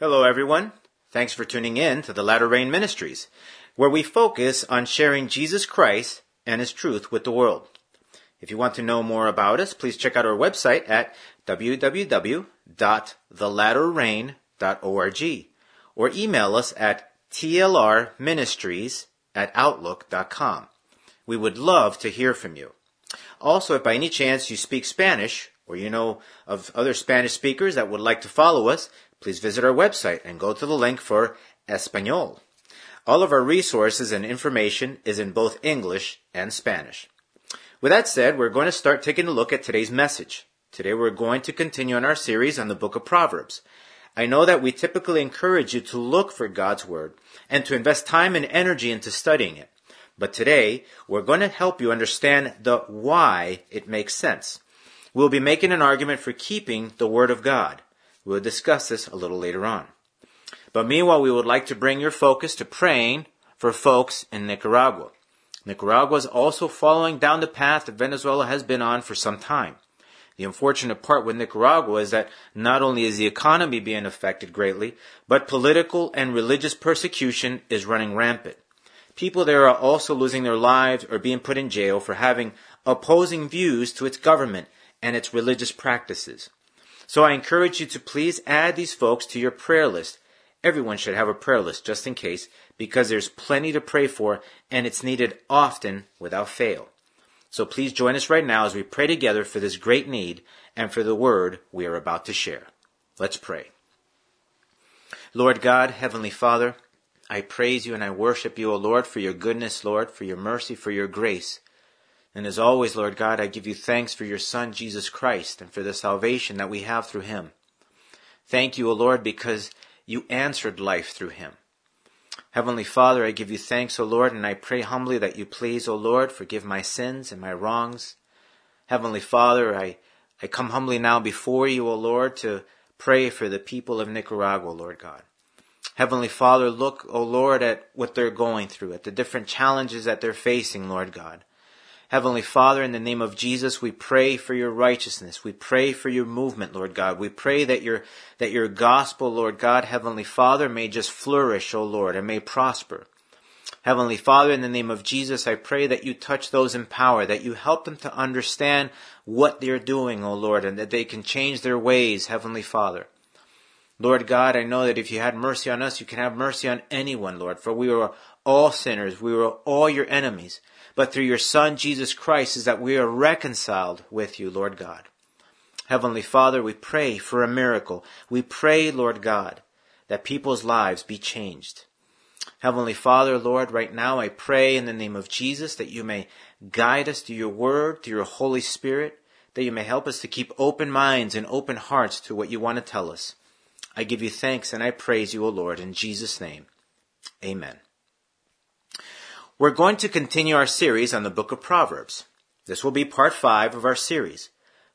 Hello, everyone. Thanks for tuning in to the Latter Rain Ministries, where we focus on sharing Jesus Christ and His truth with the world. If you want to know more about us, please check out our website at www.thelatterrain.org or email us at tlrministries at outlook.com. We would love to hear from you. Also, if by any chance you speak Spanish or you know of other Spanish speakers that would like to follow us, please visit our website and go to the link for Espanol. All of our resources and information is in both English and Spanish. With that said, we're going to start taking a look at today's message. Today we're going to continue on our series on the book of Proverbs. I know that we typically encourage you to look for God's Word and to invest time and energy into studying it. But today, we're going to help you understand the why it makes sense. We'll be making an argument for keeping the Word of God. We'll discuss this a little later on. But meanwhile, we would like to bring your focus to praying for folks in Nicaragua. Nicaragua is also following down the path that Venezuela has been on for some time. The unfortunate part with Nicaragua is that not only is the economy being affected greatly, but political and religious persecution is running rampant. People there are also losing their lives or being put in jail for having opposing views to its government and its religious practices. So I encourage you to please add these folks to your prayer list. Everyone should have a prayer list just in case because there's plenty to pray for and it's needed often without fail. So please join us right now as we pray together for this great need and for the word we are about to share. Let's pray. Lord God, Heavenly Father, I praise you and I worship you, O Lord, for your goodness, Lord, for your mercy, for your grace. And as always, Lord God, I give you thanks for your Son, Jesus Christ, and for the salvation that we have through him. Thank you, O Lord, because you answered life through him. Heavenly Father, I give you thanks, O Lord, and I pray humbly that you please, O Lord, forgive my sins and my wrongs. Heavenly Father, I, I come humbly now before you, O Lord, to pray for the people of Nicaragua, Lord God. Heavenly Father, look, O Lord, at what they're going through, at the different challenges that they're facing, Lord God. Heavenly Father, in the name of Jesus, we pray for your righteousness. We pray for your movement, Lord God. We pray that your, that your gospel, Lord God, Heavenly Father, may just flourish, O Lord, and may prosper. Heavenly Father, in the name of Jesus, I pray that you touch those in power, that you help them to understand what they're doing, O Lord, and that they can change their ways, Heavenly Father. Lord God, I know that if you had mercy on us, you can have mercy on anyone, Lord, for we were all sinners. We were all your enemies but through your Son, Jesus Christ, is that we are reconciled with you, Lord God. Heavenly Father, we pray for a miracle. We pray, Lord God, that people's lives be changed. Heavenly Father, Lord, right now I pray in the name of Jesus that you may guide us through your word, through your Holy Spirit, that you may help us to keep open minds and open hearts to what you want to tell us. I give you thanks and I praise you, O Lord, in Jesus' name. Amen. We're going to continue our series on the book of Proverbs. This will be part 5 of our series.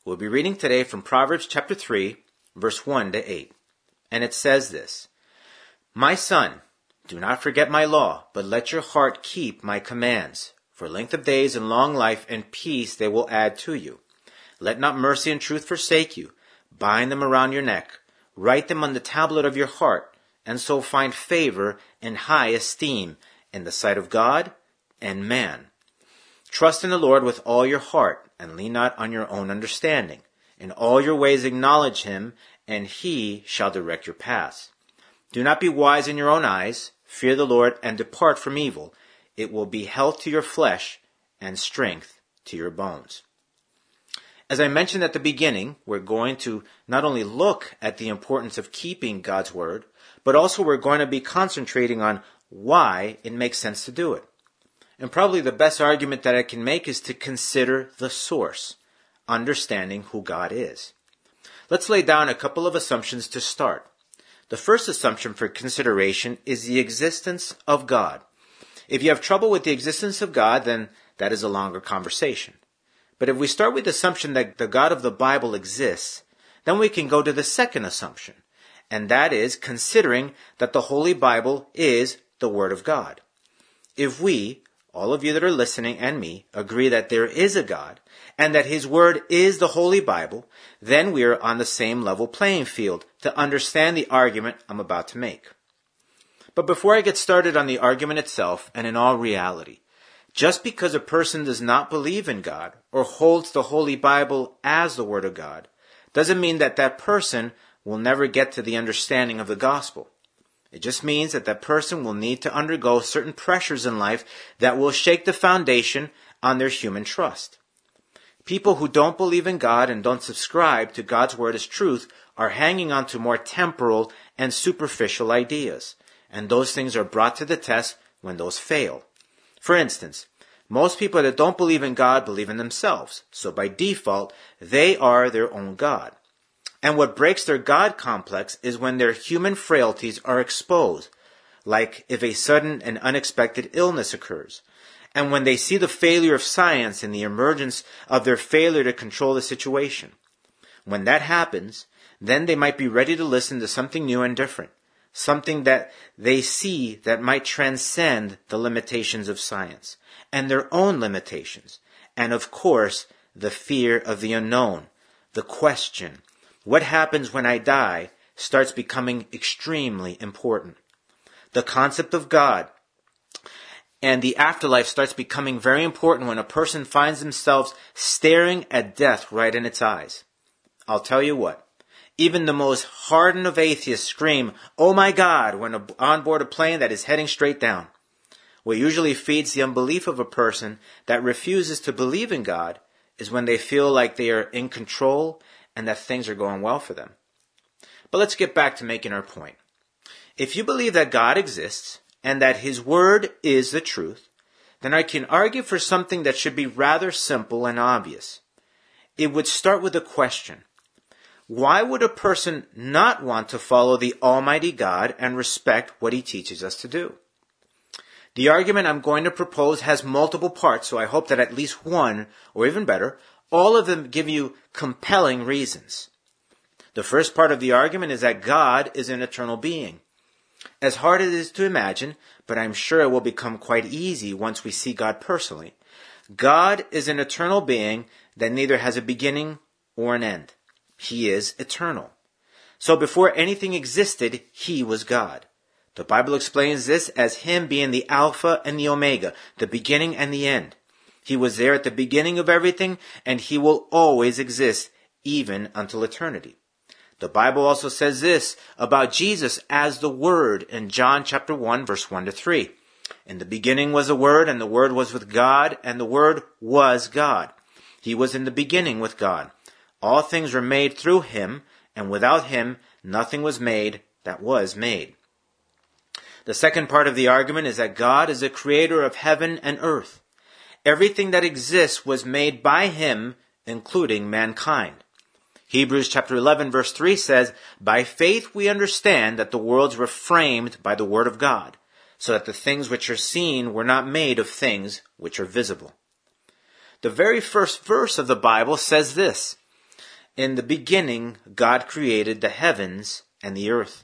We'll be reading today from Proverbs chapter 3, verse 1 to 8. And it says this My son, do not forget my law, but let your heart keep my commands. For length of days and long life and peace they will add to you. Let not mercy and truth forsake you. Bind them around your neck. Write them on the tablet of your heart, and so find favor and high esteem in the sight of God and man. Trust in the Lord with all your heart, and lean not on your own understanding. In all your ways acknowledge him, and he shall direct your paths. Do not be wise in your own eyes. Fear the Lord, and depart from evil. It will be health to your flesh, and strength to your bones. As I mentioned at the beginning, we're going to not only look at the importance of keeping God's Word, but also we're going to be concentrating on why it makes sense to do it. And probably the best argument that I can make is to consider the source, understanding who God is. Let's lay down a couple of assumptions to start. The first assumption for consideration is the existence of God. If you have trouble with the existence of God, then that is a longer conversation. But if we start with the assumption that the God of the Bible exists, then we can go to the second assumption, and that is considering that the Holy Bible is the Word of God. If we, all of you that are listening and me agree that there is a God and that His Word is the Holy Bible, then we are on the same level playing field to understand the argument I'm about to make. But before I get started on the argument itself and in all reality, just because a person does not believe in God or holds the Holy Bible as the Word of God doesn't mean that that person will never get to the understanding of the gospel. It just means that that person will need to undergo certain pressures in life that will shake the foundation on their human trust. People who don't believe in God and don't subscribe to God's word as truth are hanging on to more temporal and superficial ideas. And those things are brought to the test when those fail. For instance, most people that don't believe in God believe in themselves. So by default, they are their own God. And what breaks their God complex is when their human frailties are exposed, like if a sudden and unexpected illness occurs, and when they see the failure of science and the emergence of their failure to control the situation. When that happens, then they might be ready to listen to something new and different, something that they see that might transcend the limitations of science and their own limitations, and of course, the fear of the unknown, the question, what happens when I die, starts becoming extremely important. The concept of God and the afterlife starts becoming very important when a person finds themselves staring at death right in its eyes. I'll tell you what, even the most hardened of atheists scream, Oh my God, when on board a plane that is heading straight down. What usually feeds the unbelief of a person that refuses to believe in God is when they feel like they are in control and that things are going well for them. But let's get back to making our point. If you believe that God exists and that His Word is the truth, then I can argue for something that should be rather simple and obvious. It would start with a question. Why would a person not want to follow the Almighty God and respect what He teaches us to do? The argument I'm going to propose has multiple parts, so I hope that at least one, or even better, all of them give you compelling reasons. The first part of the argument is that God is an eternal being. As hard as it is to imagine, but I'm sure it will become quite easy once we see God personally. God is an eternal being that neither has a beginning or an end. He is eternal. So before anything existed, He was God. The Bible explains this as Him being the Alpha and the Omega, the beginning and the end. He was there at the beginning of everything, and he will always exist, even until eternity. The Bible also says this about Jesus as the Word in John chapter 1 verse 1 to 3. In the beginning was the Word, and the Word was with God, and the Word was God. He was in the beginning with God. All things were made through him, and without him nothing was made that was made. The second part of the argument is that God is the creator of heaven and earth. Everything that exists was made by him, including mankind. Hebrews chapter 11 verse 3 says, By faith we understand that the worlds were framed by the word of God, so that the things which are seen were not made of things which are visible. The very first verse of the Bible says this, In the beginning God created the heavens and the earth.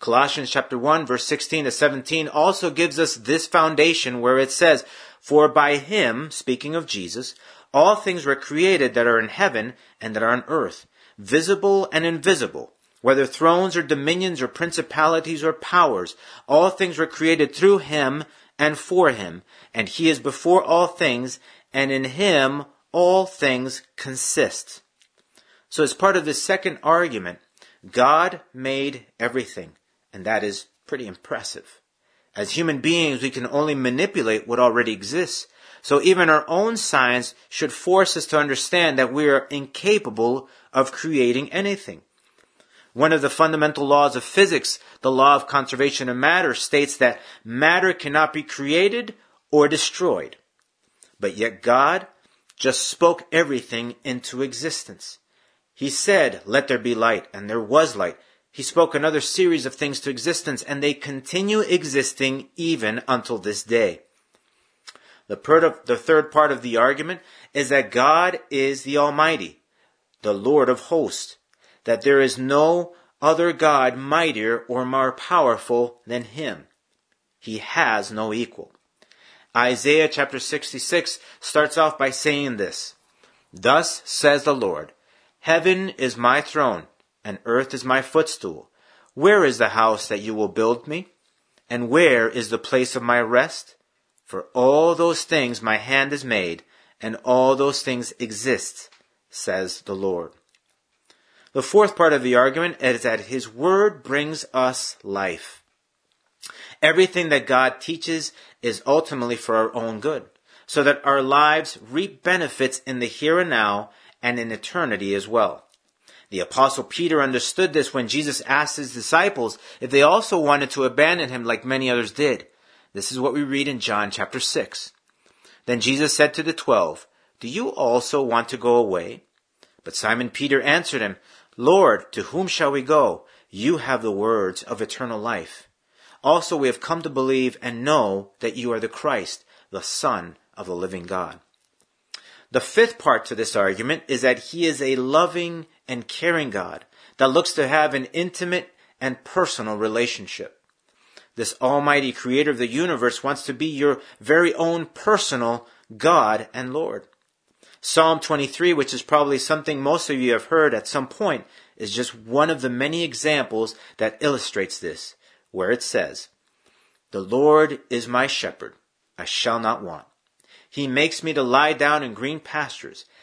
Colossians chapter 1 verse 16 to 17 also gives us this foundation where it says, For by him, speaking of Jesus, all things were created that are in heaven and that are on earth, visible and invisible, whether thrones or dominions or principalities or powers, all things were created through him and for him, and he is before all things, and in him all things consist. So as part of this second argument, God made everything. And that is pretty impressive. As human beings, we can only manipulate what already exists. So even our own science should force us to understand that we are incapable of creating anything. One of the fundamental laws of physics, the law of conservation of matter, states that matter cannot be created or destroyed. But yet God just spoke everything into existence. He said, let there be light, and there was light. He spoke another series of things to existence, and they continue existing even until this day. The, third part of the argument is that God is the Almighty, the Lord of hosts, that there is no other God mightier or more powerful than Him. He has no equal. Isaiah chapter 66 starts off by saying this Thus says the Lord, Heaven is my throne, and earth is my footstool. Where is the house that you will build me? And where is the place of my rest? For all those things my hand has made, and all those things exist, says the Lord. The fourth part of the argument is that His Word brings us life. Everything that God teaches is ultimately for our own good, so that our lives reap benefits in the here and now and in eternity as well. The apostle Peter understood this when Jesus asked his disciples if they also wanted to abandon him like many others did. This is what we read in John chapter 6. Then Jesus said to the twelve, Do you also want to go away? But Simon Peter answered him, Lord, to whom shall we go? You have the words of eternal life. Also we have come to believe and know that you are the Christ, the Son of the living God. The fifth part to this argument is that he is a loving and caring God that looks to have an intimate and personal relationship. This almighty creator of the universe wants to be your very own personal God and Lord. Psalm 23, which is probably something most of you have heard at some point, is just one of the many examples that illustrates this, where it says, The Lord is my shepherd, I shall not want. He makes me to lie down in green pastures.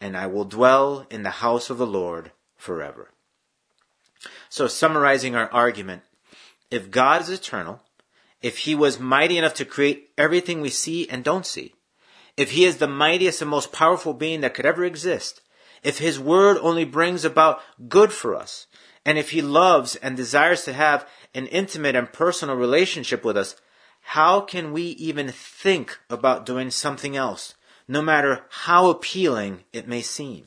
and I will dwell in the house of the Lord forever. So summarizing our argument, if God is eternal, if he was mighty enough to create everything we see and don't see, if he is the mightiest and most powerful being that could ever exist, if his word only brings about good for us, and if he loves and desires to have an intimate and personal relationship with us, how can we even think about doing something else, no matter how appealing it may seem?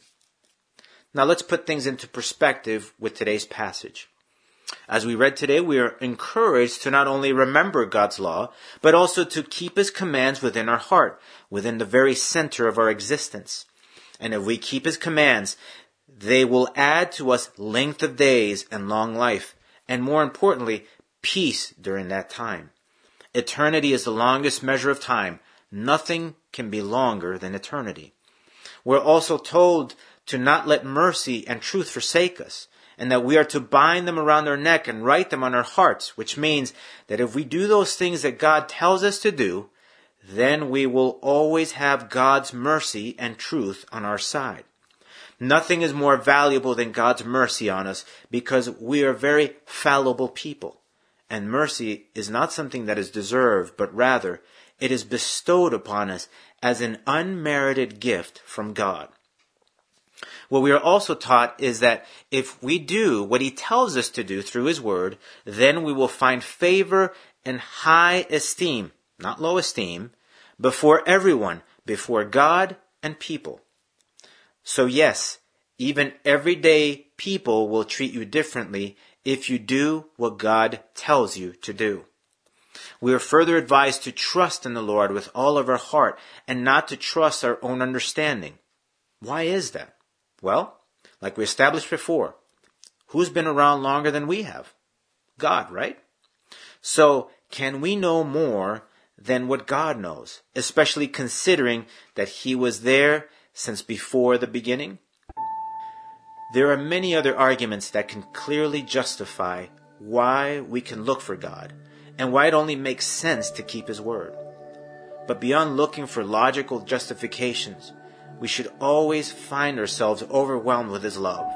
Now let's put things into perspective with today's passage. As we read today, we are encouraged to not only remember God's law, but also to keep His commands within our heart, within the very center of our existence. And if we keep His commands, they will add to us length of days and long life, and more importantly, peace during that time. Eternity is the longest measure of time. Nothing can be longer than eternity. We're also told to not let mercy and truth forsake us and that we are to bind them around our neck and write them on our hearts, which means that if we do those things that God tells us to do, then we will always have God's mercy and truth on our side. Nothing is more valuable than God's mercy on us because we are very fallible people. And mercy is not something that is deserved, but rather it is bestowed upon us as an unmerited gift from God. What we are also taught is that if we do what he tells us to do through his word, then we will find favor and high esteem, not low esteem, before everyone, before God and people. So yes, even everyday people will treat you differently if you do what God tells you to do. We are further advised to trust in the Lord with all of our heart and not to trust our own understanding. Why is that? Well, like we established before, who's been around longer than we have? God, right? So, can we know more than what God knows, especially considering that He was there since before the beginning? There are many other arguments that can clearly justify why we can look for God and why it only makes sense to keep His word. But beyond looking for logical justifications, we should always find ourselves overwhelmed with His love.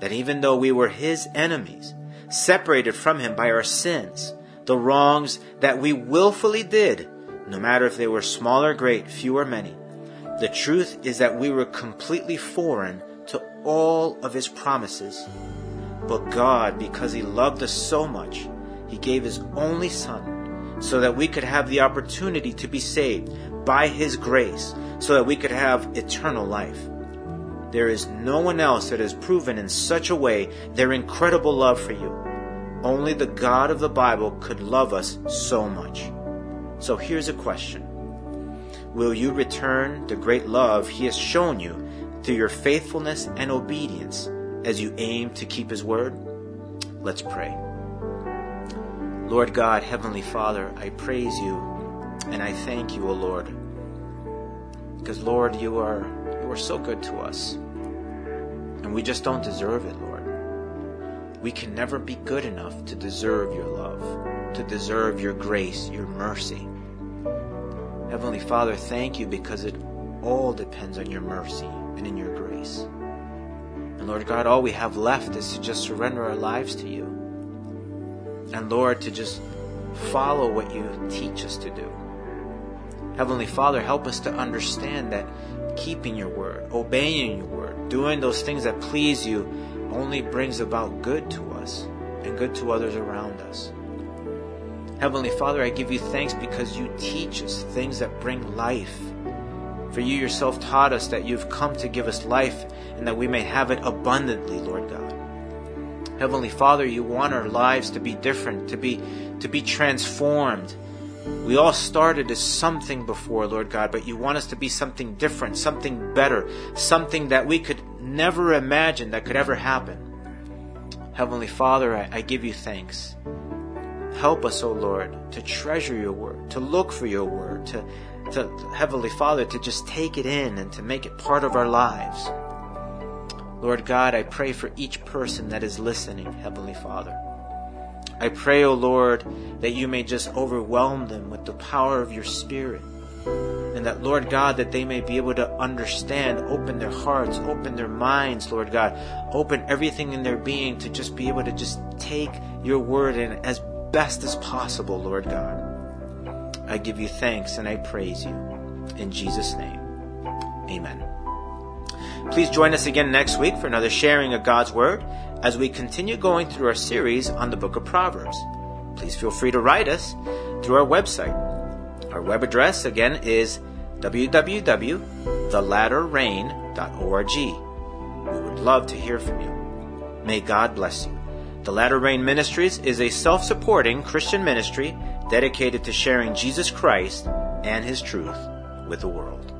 That even though we were His enemies, separated from Him by our sins, the wrongs that we willfully did, no matter if they were small or great, few or many, the truth is that we were completely foreign to all of His promises. But God, because He loved us so much, He gave His only Son so that we could have the opportunity to be saved by His grace, so that we could have eternal life. There is no one else that has proven in such a way their incredible love for you. Only the God of the Bible could love us so much. So here's a question Will you return the great love He has shown you through your faithfulness and obedience as you aim to keep His word? Let's pray. Lord God, Heavenly Father, I praise you and I thank you, O Lord. Because Lord, you are you are so good to us. And we just don't deserve it, Lord. We can never be good enough to deserve your love, to deserve your grace, your mercy. Heavenly Father, thank you because it all depends on your mercy and in your grace. And Lord God, all we have left is to just surrender our lives to you. And Lord, to just follow what you teach us to do. Heavenly Father, help us to understand that keeping your word, obeying your word, doing those things that please you only brings about good to us and good to others around us. Heavenly Father, I give you thanks because you teach us things that bring life. For you yourself taught us that you've come to give us life and that we may have it abundantly, Lord God. Heavenly Father, you want our lives to be different, to be to be transformed. We all started as something before, Lord God, but you want us to be something different, something better, something that we could never imagine that could ever happen. Heavenly Father, I, I give you thanks. Help us, O Lord, to treasure your word, to look for your word, to, to Heavenly Father, to just take it in and to make it part of our lives. Lord God, I pray for each person that is listening, Heavenly Father. I pray, O Lord, that you may just overwhelm them with the power of your Spirit. And that, Lord God, that they may be able to understand, open their hearts, open their minds, Lord God, open everything in their being to just be able to just take your word in as best as possible, Lord God. I give you thanks and I praise you. In Jesus' name, amen. Please join us again next week for another sharing of God's Word as we continue going through our series on the book of Proverbs. Please feel free to write us through our website. Our web address again is www.thelatterrain.org. We would love to hear from you. May God bless you. The Latter Rain Ministries is a self supporting Christian ministry dedicated to sharing Jesus Christ and His truth with the world.